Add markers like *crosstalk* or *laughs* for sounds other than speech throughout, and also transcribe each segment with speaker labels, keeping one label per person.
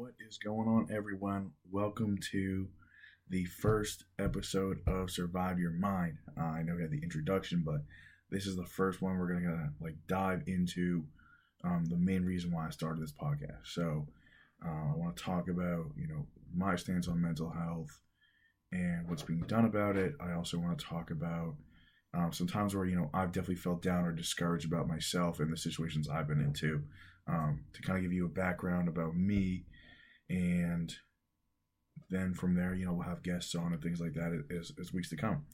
Speaker 1: What is going on, everyone? Welcome to the first episode of Survive Your Mind. Uh, I know we had the introduction, but this is the first one we're gonna like dive into um, the main reason why I started this podcast. So uh, I want to talk about you know my stance on mental health and what's being done about it. I also want to talk about um, some times where you know I've definitely felt down or discouraged about myself and the situations I've been into. Um, to kind of give you a background about me and then from there, you know, we'll have guests on and things like that as, as weeks to come.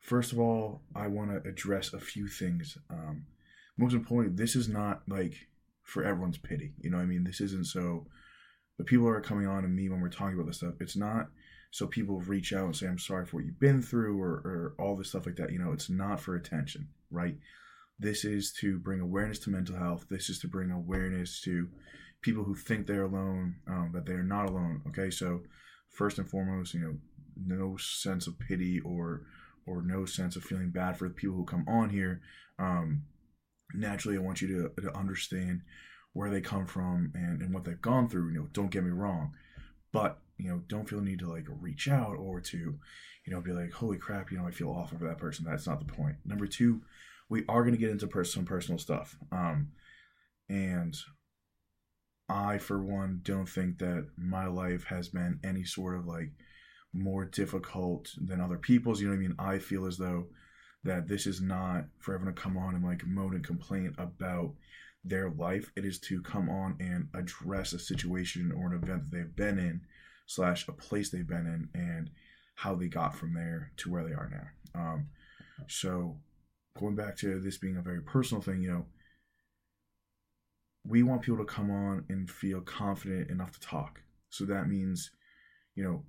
Speaker 1: First of all, I want to address a few things. Um, most importantly, this is not like for everyone's pity. You know, I mean, this isn't so. The people are coming on to me when we're talking about this stuff. It's not so people reach out and say, "I'm sorry for what you've been through," or, or all this stuff like that. You know, it's not for attention, right? This is to bring awareness to mental health. This is to bring awareness to people who think they're alone, um, that they're not alone. Okay, so first and foremost, you know, no sense of pity or or no sense of feeling bad for the people who come on here. Um, naturally, I want you to, to understand where they come from and, and what they've gone through. You know, don't get me wrong, but you know, don't feel the need to like reach out or to, you know, be like, holy crap, you know, I feel awful for that person. That's not the point. Number two, we are going to get into pers- some personal stuff. Um, and I, for one, don't think that my life has been any sort of like more difficult than other people's. You know what I mean? I feel as though that this is not for everyone to come on and like moan and complain about their life. It is to come on and address a situation or an event that they've been in, slash a place they've been in, and how they got from there to where they are now. Um, so going back to this being a very personal thing, you know, we want people to come on and feel confident enough to talk. So that means, you know,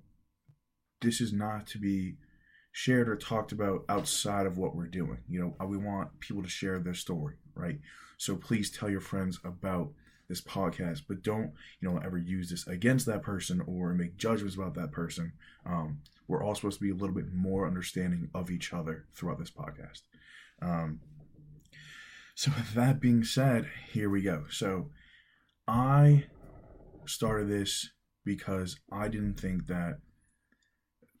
Speaker 1: this is not to be shared or talked about outside of what we're doing. You know, we want people to share their story, right? So please tell your friends about this podcast, but don't, you know, ever use this against that person or make judgments about that person. Um, we're all supposed to be a little bit more understanding of each other throughout this podcast. Um, so, with that being said, here we go. So, I started this because I didn't think that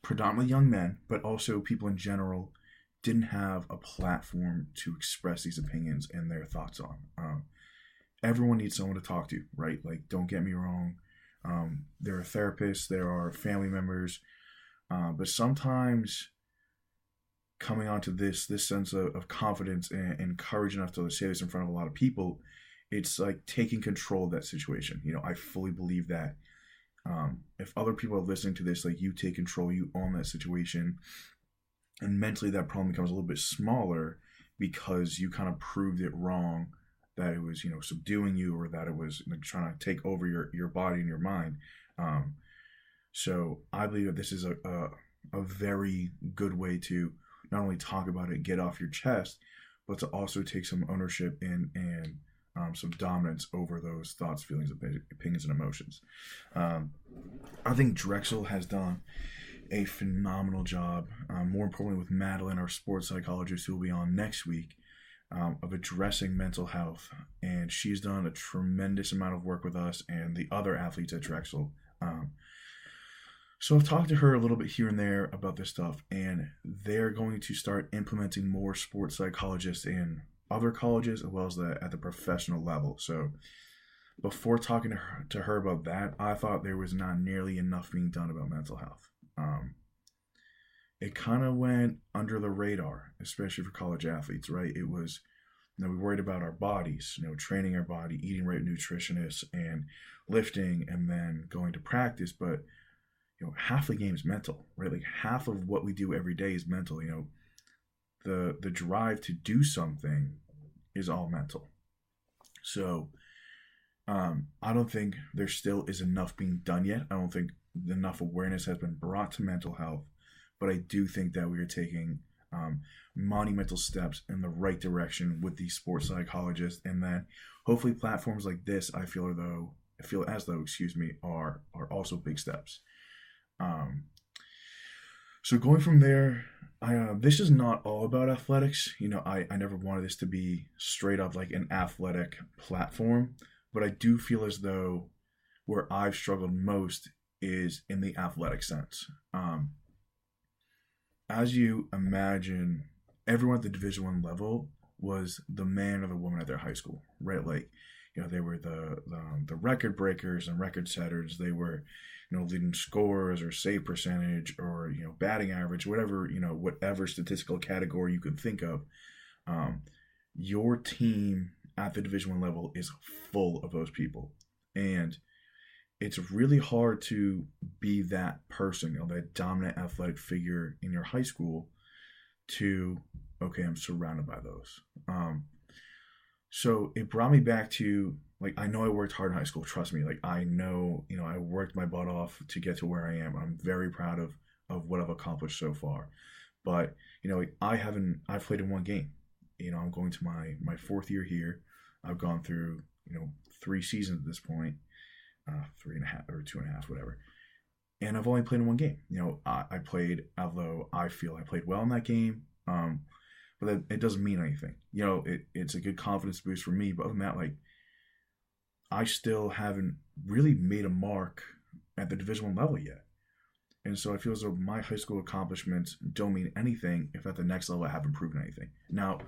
Speaker 1: predominantly young men, but also people in general, didn't have a platform to express these opinions and their thoughts on. Um, everyone needs someone to talk to, right? Like, don't get me wrong. Um, there are therapists, there are family members, uh, but sometimes coming onto this this sense of, of confidence and, and, courage enough to say this in front of a lot of people it's like taking control of that situation. You know i fully believe that. Um, if other people are listening to this like you take control you own that situation and mentally that problem becomes a little bit smaller because you kind of proved it wrong that it was you know subduing you or that it was like, trying to take over your your body and your mind. Um, so i believe that this is a, a, a very good way to not only talk about it, get off your chest, but to also take some ownership in and um, some dominance over those thoughts, feelings, opinions, and emotions. Um, I think Drexel has done a phenomenal job. Um, more importantly, with Madeline, our sports psychologist, who will be on next week, um, of addressing mental health. And she's done a tremendous amount of work with us and the other athletes at Drexel. Um, so I've talked to her a little bit here and there about this stuff, and they're going to start implementing more sports psychologists in other colleges as well as the, at the professional level. So before talking to her, to her about that, I thought there was not nearly enough being done about mental health. Um, it kind of went under the radar, especially for college athletes, right? It was, you know, we worried about our bodies, you know, training our body, eating right nutritionists, and lifting, and then going to practice, but – you know half the game is mental right? Like half of what we do every day is mental you know? The the drive to do something is all mental. So um, i don't think there still is enough being done yet. I don't think enough awareness has been brought to mental health but i do think that we are taking um, monumental steps in the right direction with these sports psychologists. And then hopefully platforms like this i feel though I feel as though excuse me are are also big steps um, so going from there, I uh, this is not all about athletics. You know, I I never wanted this to be straight up like an athletic platform, but I do feel as though where I've struggled most is in the athletic sense. Um, as you imagine, everyone at the Division One level was the man or the woman at their high school, right? Like, you know, they were the the, the record breakers and record setters. They were, you know, leading scores or save percentage or you know batting average, whatever you know, whatever statistical category you can think of. Um, your team at the Division One level is full of those people, and it's really hard to be that person, you know, that dominant athletic figure in your high school. To okay, I'm surrounded by those. Um, so it brought me back to like I know I worked hard in high school. Trust me, like I know you know I worked my butt off to get to where I am. I'm very proud of of what I've accomplished so far. But you know I haven't I've played in one game. You know I'm going to my my fourth year here. I've gone through you know three seasons at this point, uh, three and a half or two and a half, whatever. And I've only played in one game. You know I, I played although I feel I played well in that game. Um, but that, it doesn't mean anything. You know, it, it's a good confidence boost for me. But other than that, like, I still haven't really made a mark at the Division One level yet. And so I feel as though my high school accomplishments don't mean anything if at the next level I haven't proven anything. Now,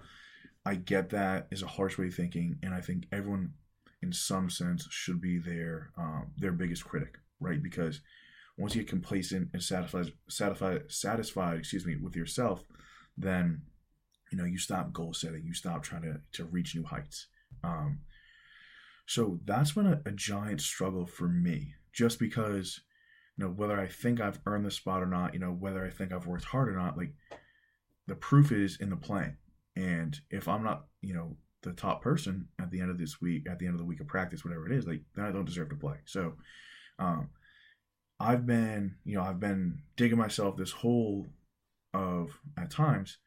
Speaker 1: I get that is a harsh way of thinking, and I think everyone, in some sense, should be their um, their biggest critic, right? Because once you get complacent and satisfied, satisfied, satisfied, excuse me, with yourself, then you know you stop goal setting you stop trying to, to reach new heights um, so that's been a, a giant struggle for me just because you know whether i think i've earned the spot or not you know whether i think i've worked hard or not like the proof is in the playing. And if i'm not you know the top person at the end of this week at the end of the week of practice whatever it is like then i don't deserve to play. So um, i've been you know i've been digging myself this hole of at times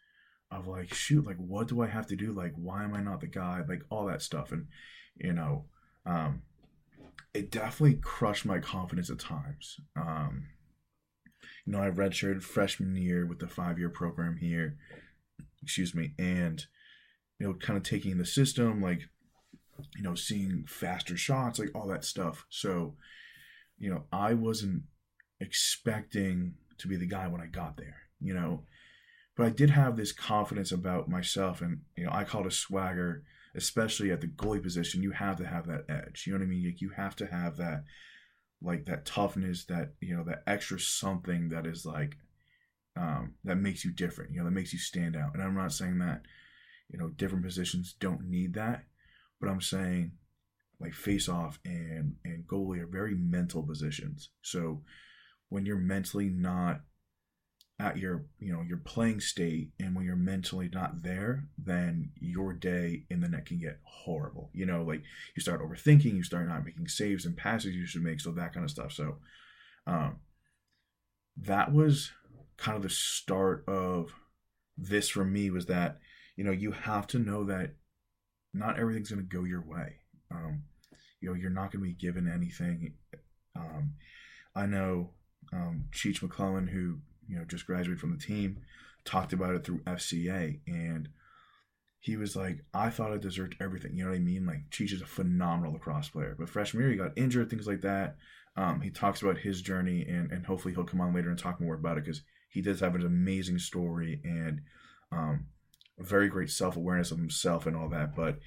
Speaker 1: of like shoot like what do i have to do? Like why am i not the guy? Like all that stuff. And you know um it definitely crushed my confidence at times. Um you know i redshirted freshman year with the five year program here excuse me and you know kind of taking the system like you know seeing faster shots like all that stuff. So you know i wasn't expecting to be the guy when i got there you know? But I did have this confidence about myself, and you know, I called a swagger, especially at the goalie position. You have to have that edge. You know what I mean? Like you have to have that, like that toughness, that you know, that extra something that is like, um, that makes you different. You know, that makes you stand out. And I'm not saying that, you know, different positions don't need that, but I'm saying, like face off and and goalie are very mental positions. So when you're mentally not at your you know your playing state and when you're mentally not there then your day in the net can get horrible. You know like you start overthinking you start not making saves and passes you should make so that kind of stuff. So um that was kind of the start of this for me was that you know you have to know that not everything's going to go your way. Um you know you're not going to be given anything. Um i know um cheech mcclellan who you know, just graduated from the team, talked about it through FCA, and he was like, I thought I deserved everything. You know what I mean? Like, Cheech is a phenomenal lacrosse player, but freshman year he got injured, things like that. Um, he talks about his journey, and and hopefully he'll come on later and talk more about it because he does have an amazing story and um, very great self awareness of himself and all that. But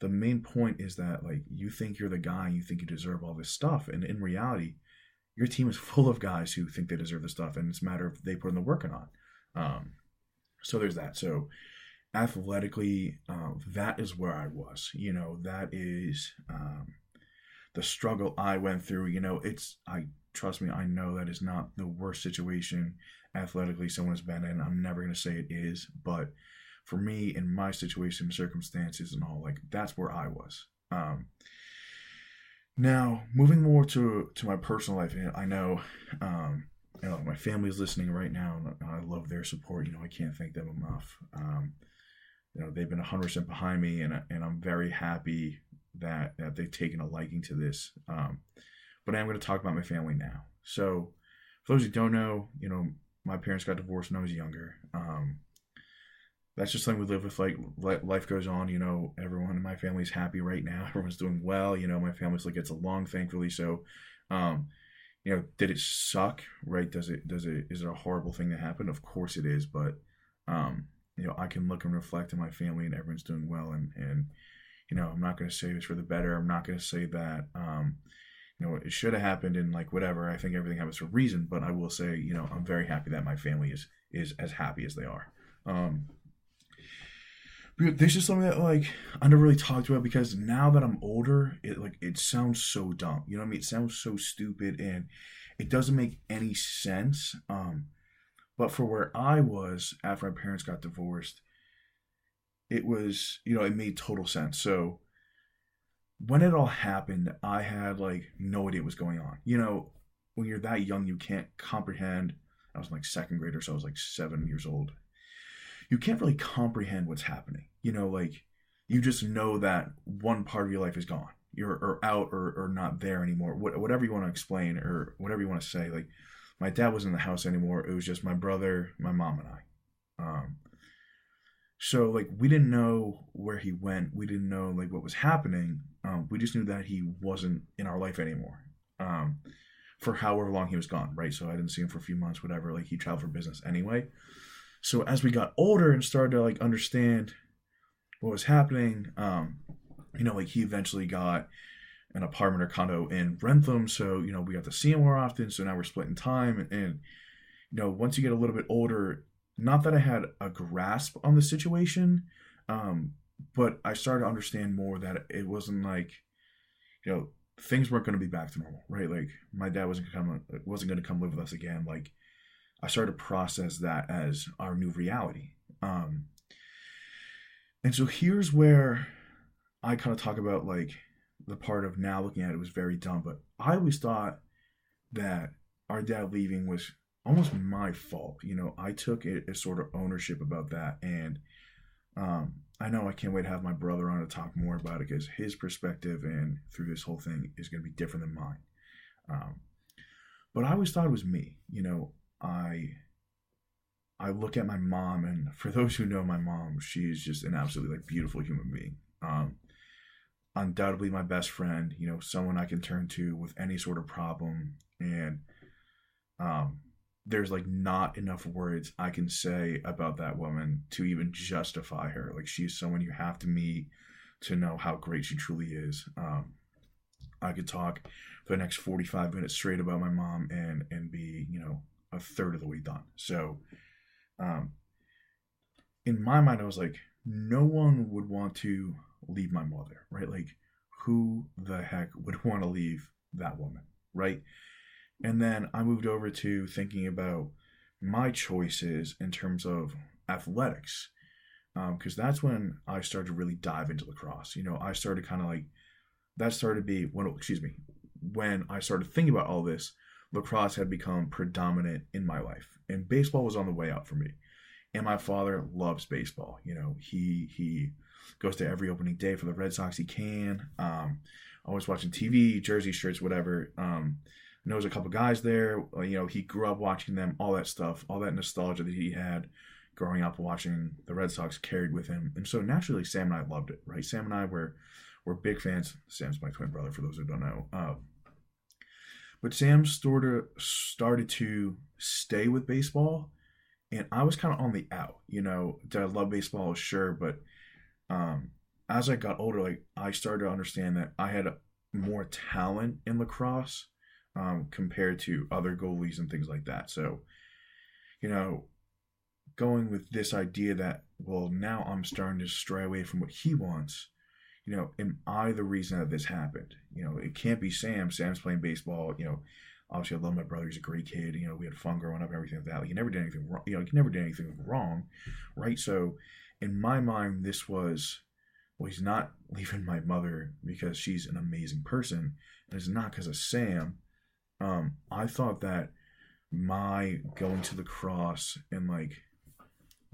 Speaker 1: the main point is that like you think you're the guy, you think you deserve all this stuff, and in reality, your team is full of guys who think they deserve the stuff, and it's a matter of they put in the work or not. Um, so there's that. So athletically, uh, that is where I was. You know, that is um, the struggle I went through. You know, it's I trust me, I know that is not the worst situation athletically someone has been in. I'm never going to say it is, but for me, in my situation, circumstances, and all, like that's where I was. Um, now, moving more to to my personal life, I know, um, you know, my family's listening right now, and I love their support. You know, I can't thank them enough. Um, you know, they've been 100% behind me, and and I'm very happy that that they've taken a liking to this. Um, but I am going to talk about my family now. So, for those who don't know, you know, my parents got divorced when I was younger. Um, that's just something we live with. Like life goes on, you know. Everyone in my family's happy right now. *laughs* Everyone's doing well. You know, my family still gets along, thankfully. So, um, you know, did it suck? Right? Does it? Does it? Is it a horrible thing that happened? Of course it is. But, um, you know, I can look and reflect on my family, and everyone's doing well. And and you know, I'm not going to say this for the better. I'm not going to say that. Um, you know, it should have happened and like whatever. I think everything happens for a reason, but I will say, you know, I'm very happy that my family is is as happy as they are. Um, this is something that like I never really talked about because now that I'm older, it like it sounds so dumb. You know what I mean? It sounds so stupid and it doesn't make any sense. Um, but for where I was after my parents got divorced, it was you know it made total sense. So when it all happened, I had like no idea what was going on. You know, when you're that young, you can't comprehend. I was like second grade or so. I was like seven years old, you can't really comprehend what's happening. You know, like you just know that one part of your life is gone. You're or out or, or not there anymore. What, whatever you want to explain or whatever you want to say. Like my dad wasn't in the house anymore. It was just my brother, my mom, and I. Um, so like we didn't know where he went. We didn't know like what was happening. Um, we just knew that he wasn't in our life anymore. Um, for however long he was gone, right? So I didn't see him for a few months, whatever. Like he traveled for business anyway. So as we got older and started to like understand what was happening, um, you know, like he eventually got an apartment or condo in Wrentham, so you know we got to see him more often. So now we're splitting time, and, and you know once you get a little bit older, not that I had a grasp on the situation, um, but I started to understand more that it wasn't like, you know, things weren't going to be back to normal, right? Like my dad wasn't gonna come, wasn't going to come live with us again. Like I started to process that as our new reality. Um, and so here's where I kind of talk about like the part of now looking at it was very dumb, but I always thought that our dad leaving was almost my fault. You know, I took a, a sort of ownership about that. And um, I know I can't wait to have my brother on to talk more about it because his perspective and through this whole thing is going to be different than mine. Um, but I always thought it was me. You know, I I look at my mom, and for those who know my mom, she's just an absolutely like beautiful human being. Um, undoubtedly my best friend. You know, someone I can turn to with any sort of problem, and um, there's like not enough words I can say about that woman to even justify her. Like she's someone you have to meet to know how great she truly is. Um, I could talk for the next 45 minutes straight about my mom and and be you know a third of the way done. So, um, in my mind, I was like, no one would want to leave my mother, right? Like, who the heck would *laughs* want to leave that woman, right? And then I moved over to thinking about my choices in terms of athletics, because um, that's when I started to really dive into lacrosse. You know, I started kind of like that started to be when excuse me when I started thinking about all this lacrosse had become predominant in my life, and baseball was on the way out for me. And my father loves baseball. You know, he he goes to every opening day for the Red Sox he can. Um, always watching TV, jersey shirts, whatever. Um, knows a couple guys there. Uh, you know, he grew up watching them, all that stuff, all that nostalgia that he had growing up watching the Red Sox carried with him. And so naturally, Sam and I loved it, right? Sam and I were were big fans. Sam's my twin brother, for those who don't know. Uh, but Sam started started to stay with baseball, and I was kind of on the out. You know, did I love baseball? Sure, but um, as I got older, like I started to understand that I had more talent in lacrosse um, compared to other goalies and things like that. So, you know, going with this idea that well, now I'm starting to stray away from what he wants you know, am I the reason that this happened? You know, it can't be Sam. Sam's playing baseball. You know, obviously I love my brother. He's a great kid. You know, we had fun growing up, and everything like that. Like, he never did anything wrong. You know, he never did anything wrong, right? So, in my mind, this was well, he's not *laughs* leaving my mother because she's an amazing person, and it's not because of Sam. Um, I thought that my going to lacrosse and like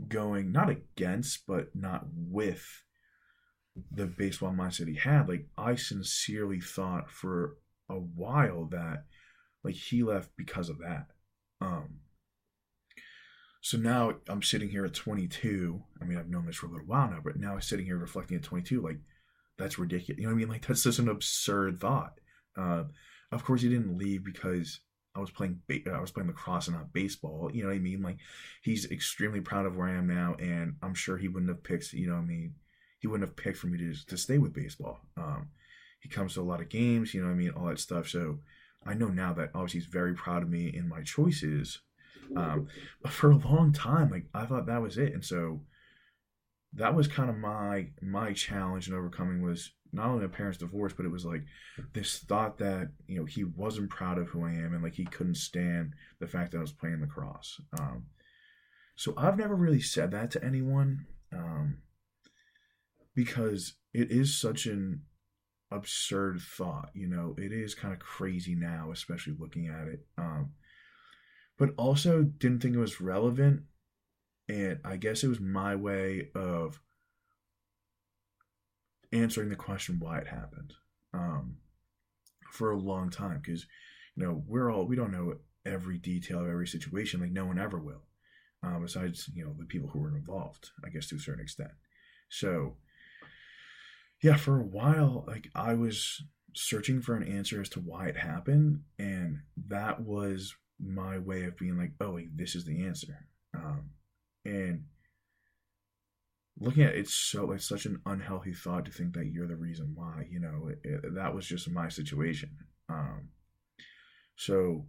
Speaker 1: going not against but not with the baseball mindset he had, like I sincerely thought for a while that like he left because of that. Um So now I'm sitting here at 22. I mean, I've known this for a little while now, but now I'm sitting here reflecting at 22. Like, that's ridiculous. You know what I mean? Like, *laughs* that's just an absurd thought. Uh, of course, he didn't leave because I was playing ba- I was playing lacrosse and not baseball. You know what I mean? Like he's extremely proud of where I am now, and I'm sure he wouldn't have picked. You know what I mean? He wouldn't have picked for me to to stay with baseball. Um, he comes to a lot of games. You know what I mean? All that stuff. So I know now that obviously he's very proud of me in my choices. Um, but for a long time, like I thought that was it, and so that was kind of my my challenge and overcoming was not only my parents' divorce, but it was like this thought that you know he wasn't proud of who I am, and like he couldn't stand the fact that I was playing lacrosse. Um, so I've never really said that to anyone um, because it is such an absurd thought. You know, it is kind of crazy now, especially looking at it. Um, but also didn't think it was relevant, and I guess it was my way of answering the question why it happened um, for a long time because you know we're all we don't know every detail of every situation like no one ever will uh, besides you know the people who were involved i guess to a certain extent so yeah for a while like i was searching for an answer as to why it happened and that was my way of being like oh this is the answer. Um, and looking at it, it's so it's such an unhealthy thought to think that you're the reason why you know it, it, that was just my situation. Um so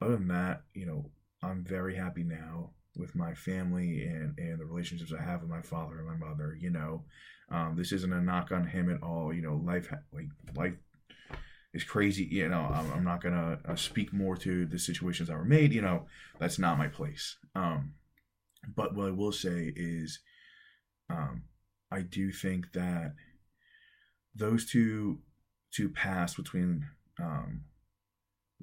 Speaker 1: other than that you know i'm very happy now with my family and and the relationships i have with my father and my mother you know? Um this isn't a knock on him at all you know? Life like life is crazy you know? I'm, I'm not gonna uh, speak more to the situations that were made you know? That's not my place. Um but what i will say is um, I do think that those two two paths between um,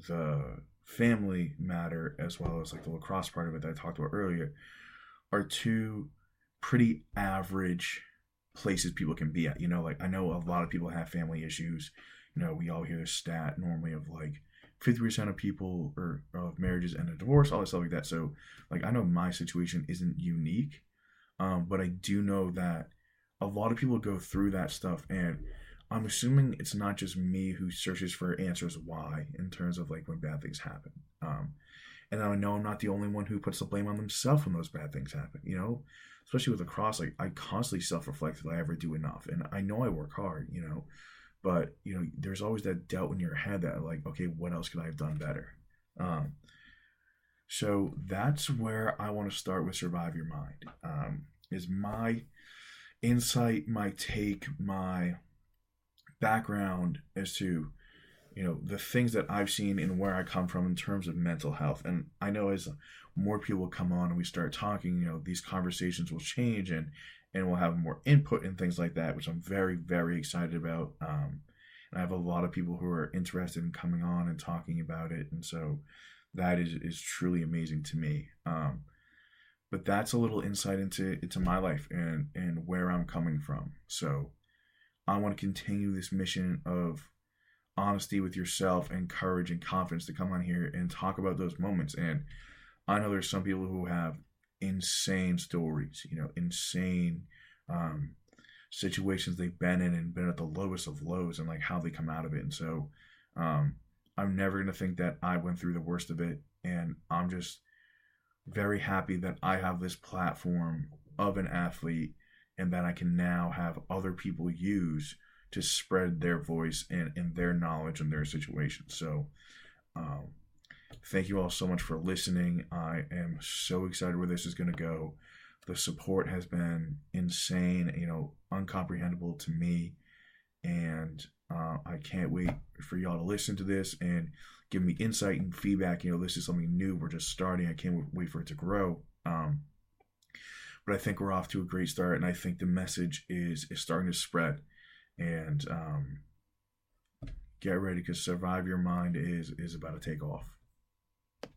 Speaker 1: the family matter as well as like the lacrosse part of it that I talked about earlier are two pretty average places people can be at. You know, like I know a lot of people have family issues. You know, we all hear the stat normally of like 50% of people or of marriages end in divorce, all this stuff like that. So like I know my situation isn't unique. Um, but I do know that a lot of people go through that stuff, and I'm assuming it's not just me who searches for answers why in terms of like when bad things happen. Um, and I know I'm not the only one who puts the blame on themselves when those bad things happen. You know, especially with lacrosse, like I constantly self-reflect if I ever do enough, and I know I work hard. You know, but you know, there's always that doubt in your head that like, okay, what else could I have done better? Um, so that's where I want to start with Survive Your Mind. Um, is my insight, my take, my background as to you know the things that I've seen and where I come from in terms of mental health. And I know as more people come on and we start talking, you know, these conversations will change and and we'll have more input and things like that, which I'm very very excited about. Um, and I have a lot of people who are interested in coming on and talking about it, and so that is is truly amazing to me. Um, but that's a little insight into into my life and and where I'm coming from. So I want to continue this mission of honesty with yourself and courage and confidence to come on here and talk about those moments. And I know there's some people who have insane stories, you know, insane um, situations they've been in and been at the lowest of lows and like how they come out of it. And so um, I'm never going to think that I went through the worst of it. And I'm just very happy that I have this platform of an athlete and that I can now have other people use to spread their voice and, and their knowledge and their situation. So, um, thank you all so much for listening. I am so excited where this is going to go. The support has been insane, you know, uncomprehendable to me. And uh, I can't wait for y'all to listen to this and give me insight and feedback. You know, this is something new. We're just starting. I can't wait for it to grow. Um, but I think we're off to a great start, and I think the message is is starting to spread. And um, get ready because survive your mind is is about to take off.